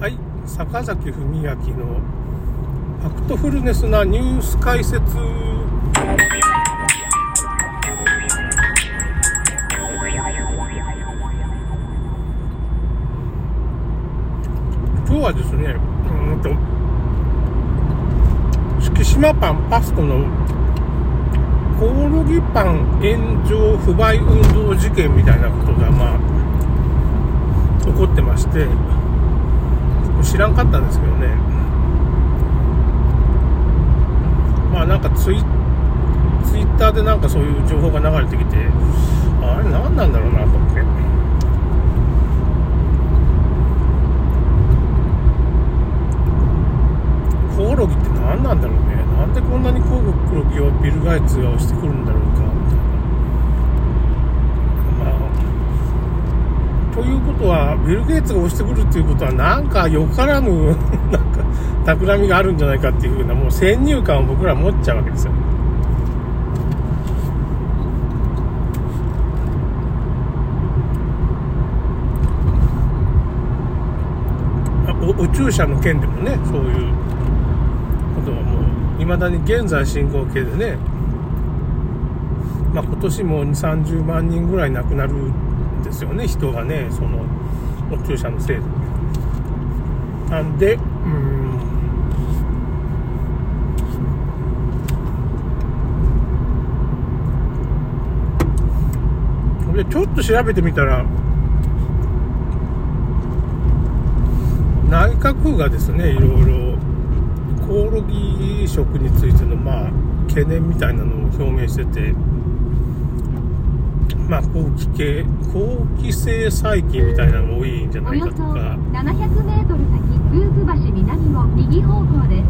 はい坂崎文明のファクトフルネスなニュース解説。今日はですねうんと敷島パンパスコのコオロギパン炎上不買運動事件みたいなことがまあ起こってまして知らんかったんですけどね。まあなんかツイツイッターでなんかそういう情報が流れてきてあれ何なんだろうなと思って。コオロギって何なんだろうね。なんでこんなにコオロギをビル・ガイツが押してくるんだろうかみたいなまあということはビル・ゲイツが押してくるっていうことはなんかよからぬ なんか企みがあるんじゃないかっていうふうなもう先入観を僕ら持っちゃうわけですよ。お宇宙車の件でもねそういうことはもういまだに現在進行形でね、まあ、今年も2 3 0万人ぐらい亡くなるんですよね人がねその宇宙車のせいなんでうん。でちょっと調べてみたら内閣府がですねいろいろコオロギ食についてのまあ懸念みたいなのを表明しててまあ後期系後期性細菌みたいなのが多いんじゃないかとか。700m 先ループ橋南を右方向で。す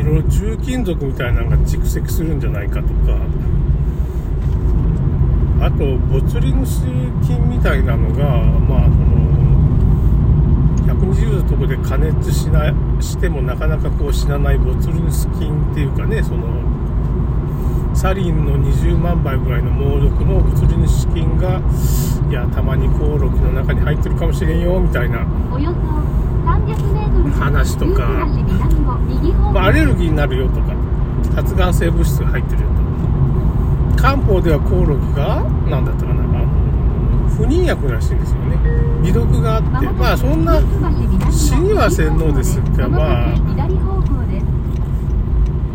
いろいろ重金属みたいなのが蓄積するんじゃないかとか。あとボツリヌス菌みたいなのがまあその120度のとこで加熱しなしてもなかなかこう死なないボツリヌス菌っていうかねそのサリンの20万倍ぐらいの猛毒のボツリヌス菌がいやたまにコオロギの中に入ってるかもしれんよみたいな、およそ 300m 話とか。まあ、アレルギーになるよとか。発がん性物質が入ってるよと漢方ではコオロギが何だったかな。あの不妊薬らしいんですよね。微毒があって。まあそんな死には洗脳ですがまあ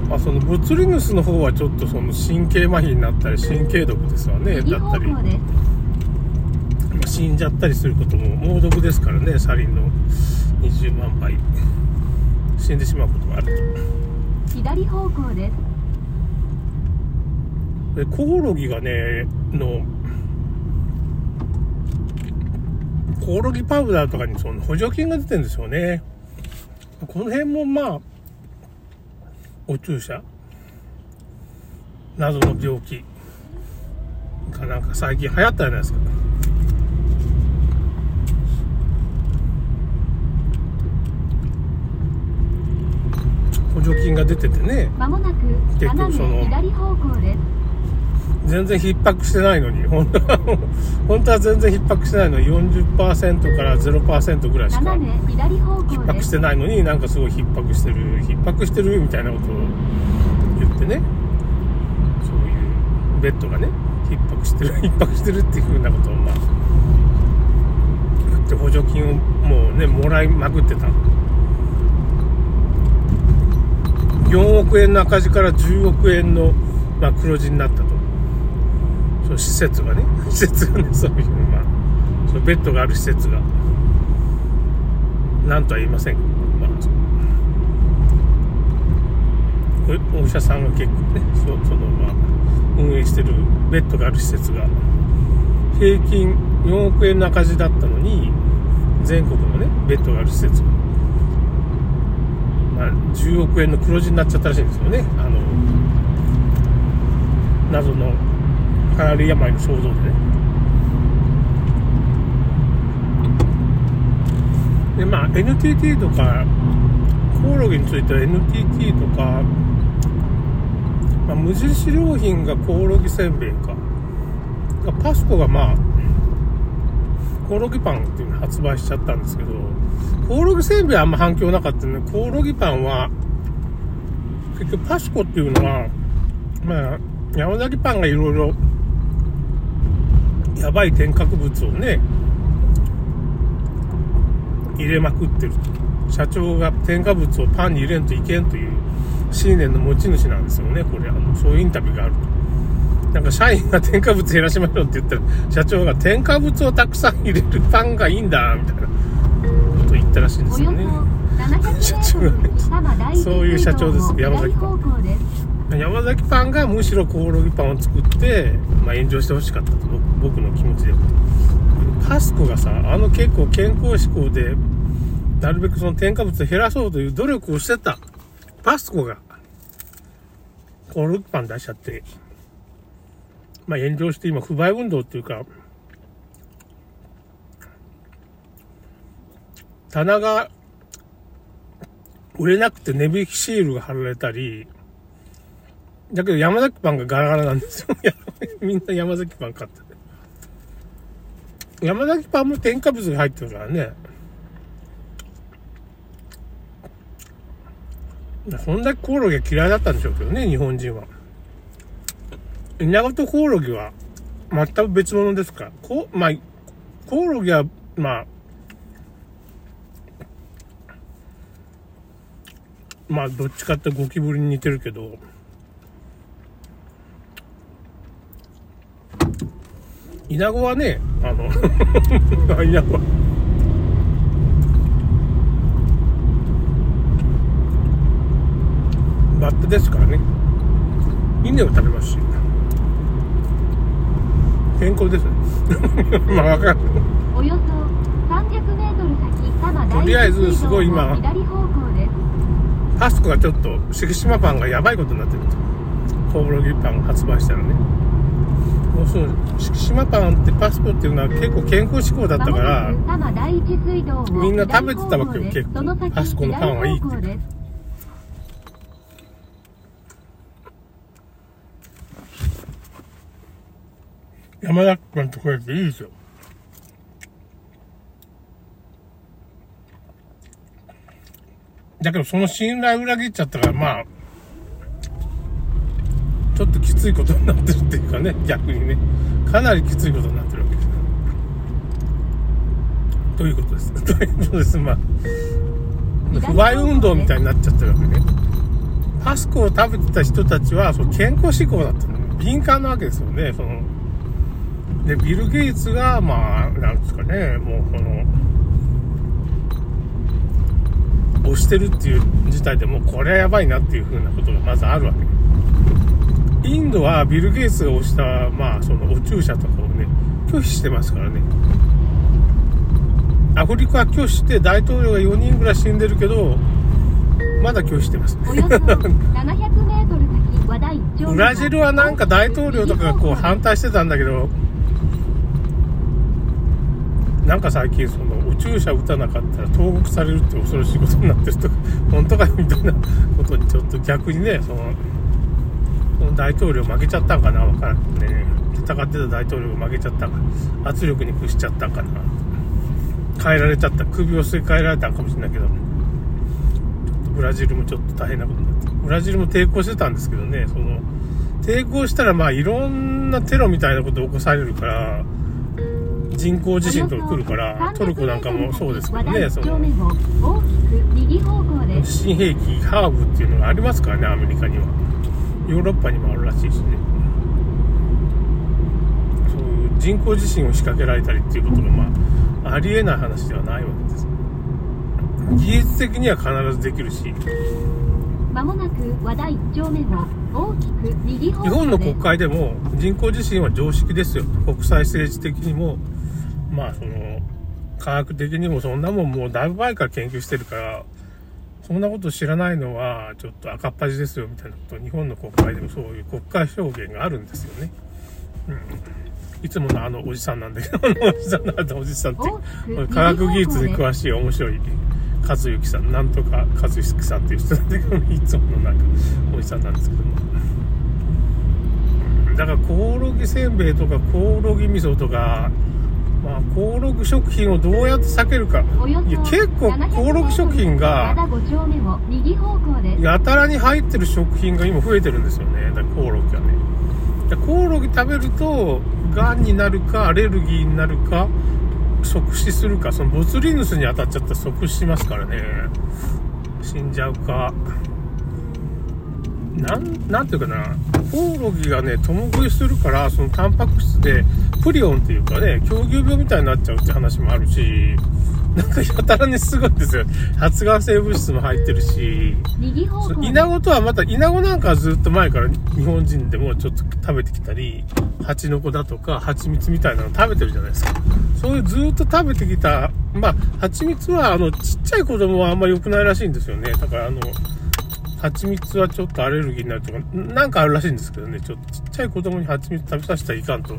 まあ、そのボツリヌスの方はちょっとその神経麻痺になったり神経毒ですわねだったり、まあ死んじゃったりすることも猛毒ですからねサリンの20万倍。死んでしまうことがある左方向で？すとでコオロギがねのコオロギパウダーとかにその補助金が出てるんですよね。この辺もまあお注射？謎の病気。かなんか最近流行ったじゃないですか。補助金が出ててね。まもなく結局斜そのめ左方向で。す全然逼迫してないのに。本当は本当は全然逼迫してないのに40%から0%ぐらいしか逼迫してないのになんかすごい逼迫してる。逼迫してるみたいなことを言ってね。そういうベッドがね逼迫してる 逼迫してるっていうふうなことをまあ言って補助金をもうねもらいまくってた。4億円の赤字から10億円の、まあ、黒字になったとその施設がね。施設がねそういうまあそのベッドがある施設が。なんとは言いません。けど、まあ、おお医者さんが結構ねそそのまあ運営してるベッドがある施設が。平均4億円の赤字だったのに全国のねベッドがある施設。が、まあ、10億円の黒字になっちゃったらしいんですよね。あの謎の流行り病の想像でねでまあ NTT とかコオロギについては NTT とか、まあ、無印良品がコオロギせんべいかパスコがまあコオロギパンっていうの発売しちゃったんですけど、コオロギせんべいはあんま反響なかったね。コオロギパンは、結局パスコっていうのは、まあ、山崎パンがいろいろ、やばい添加物をね、入れまくってる。社長が添加物をパンに入れんといけんという信念の持ち主なんですよね、これ。あの、そういうインタビューがあると。なんか社員が添加物減らしましょうって言ったら、社長が添加物をたくさん入れるパンがいいんだ、みたいなこと言ったらしいんですよね。社長がねそういう社長です山崎パン山崎パンがむしろコオロギパンを作って、まあ、炎上してほしかったと僕の気持ちで。パスコがさあの結構健康志向でなるべくその添加物を減らそうという努力をしてた。パスコが。コオロギパン出しちゃって。まあ炎上して今不買運動っていうか。棚が売れなくて値引きシールが貼られたり、だけど山崎パンがガラガラなんですよ。みんな山崎パン買ってて。山崎パンも添加物が入ってるからね。そんだけコオロギが嫌いだったんでしょうけどね、日本人は。稲子とコオロギは全く別物ですから。こまあ、コオロギは、まあ、まあ、どっちかってゴキブリに似てるけど、イナゴはね、あの、イナゴは、バッタですからね。稲を食べますし。健康ですね。まあ、わかんない。およそ300メートル先多摩とりあえずすごい今パスコがちょっと、敷島パンがやばいことになってると。コオロギパンを発売したらね。もうそう、敷島パンってパスコっていうのは結構健康志向だったから、みんな食べてたわけよ結構パスコのパンはいいって左方向です山田パンとこれっていいですよ。だけどその信頼裏切っちゃったから、まあ、ちょっときついことになってるっていうかね、逆にね。かなりきついことになってるわけです。ということです。ということです。まあ、不買運動みたいになっちゃってるわけね。パスコを食べてた人たちは、その健康志向だったの。敏感なわけですよね。その、で、ビル・ゲイツが、まあ、なんですかね、もうこの、押してるっていう事態でもうこれはやばいなっていう風なことがまずあるわけ。インドはビル・ゲイツが押した、まあ、そのお注射とかをね、拒否してますからね。アフリカは拒否して大統領が4人ぐらい死んでるけど、まだ拒否してます。およそ700メートル先和田一丁目ブラジルはなんか大統領とかがこう反対してたんだけど、なんか最近そのお注射打たなかったら投獄されるって恐ろしいことになってるとか、本当かよみたいなことにちょっと逆にね、その大統領負けちゃったんかな？わからんね。戦ってた大統領が負けちゃったんか、圧力に屈しちゃったんかな。変えられちゃった、首をすり替えられたかもしれないけど、ブラジルもちょっと大変なことになって、ブラジルも抵抗してたんですけどね、その、抵抗したらまあいろんなテロみたいなこと起こされるから、人工地震とか来るから、トルコなんかもそうですけどね、その、新兵器、ハーブっていうのがありますからね、アメリカには。ヨーロッパにもあるらしいしね。そういう人工地震を仕掛けられたりっていうことが、まあ、ありえない話ではないわけです。技術的には必ずできるし、まもなく和田一丁目を大きく右日本の国会でも人工地震は常識ですよ。国際政治的にも、まあその、科学的にもそんなもんもうだいぶ前から研究してるから、そんなこと知らないのはちょっと赤っ端ですよみたいなことを日本の国会でもそういう国会表現があるんですよね。うん。いつものあのおじさんなんだけど、あのおじさんなんだおじさんって 科学技術に詳しい面白い和幸さん、なんとか和幸さんっていう人なんだけど、いつものなんかおじさんなんですけども。だからコオロギせんべいとかコオロギ味噌とかまあ、コオロギ食品をどうやって避けるか。いや、結構コオロギ食品が、灘5丁目を右方向ですやたらに入ってる食品が今増えてるんですよね。だからコオロギがね。でコオロギ食べると、癌になるか、アレルギーになるか、即死するか、そのボツリヌスに当たっちゃったら即死しますからね。死んじゃうか。なん、なんていうかな、コオロギがね、共食いするから、そのタンパク質で、プリオンっていうかね、狂牛病みたいになっちゃうって話もあるし、なんかやたらにすごいんですよ。発がん性物質も入ってるし、イナゴとはまた、イナゴなんかはずっと前から日本人でもちょっと食べてきたり、蜂の子だとか蜂蜜みたいなの食べてるじゃないですか。そういうずっと食べてきた、まあ、蜂蜜はあの、ちっちゃい子供はあんま良くないらしいんですよね。だからあの、蜂蜜はちょっとアレルギーになるとか、なんかあるらしいんですけどね、ちょっとちっちゃい子供に蜂蜜食べさせたらいかんと。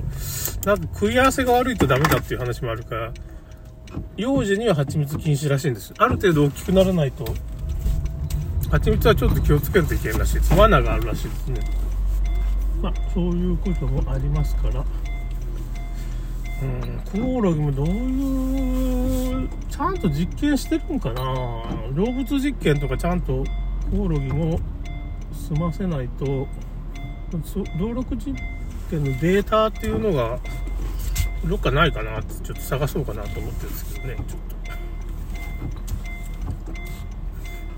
なんか食い合わせが悪いとダメだっていう話もあるから、幼児には蜂蜜禁止らしいんです。ある程度大きくならないと、蜂蜜はちょっと気をつけるといけないらしいです。罠があるらしいですね。まあ、そういうこともありますから、うん、コオロギもどういう、ちゃんと実験してるんかな動物実験とかちゃんとコオロギも済ませないと、そ動力実験のデータっていうのが、どっかないかなってちょっと探そうかなと思ってるんですけどね、ちょっ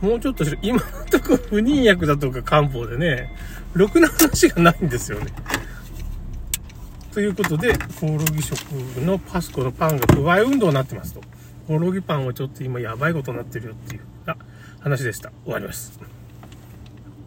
と。もうちょっと、今のところ不妊薬だとか漢方でね、ろくな話がないんですよね。ということで、コオロギ食のパスコのパンが不買運動になってますと。コオロギパンはちょっと今やばいことになってるよっていう話でした。終わります。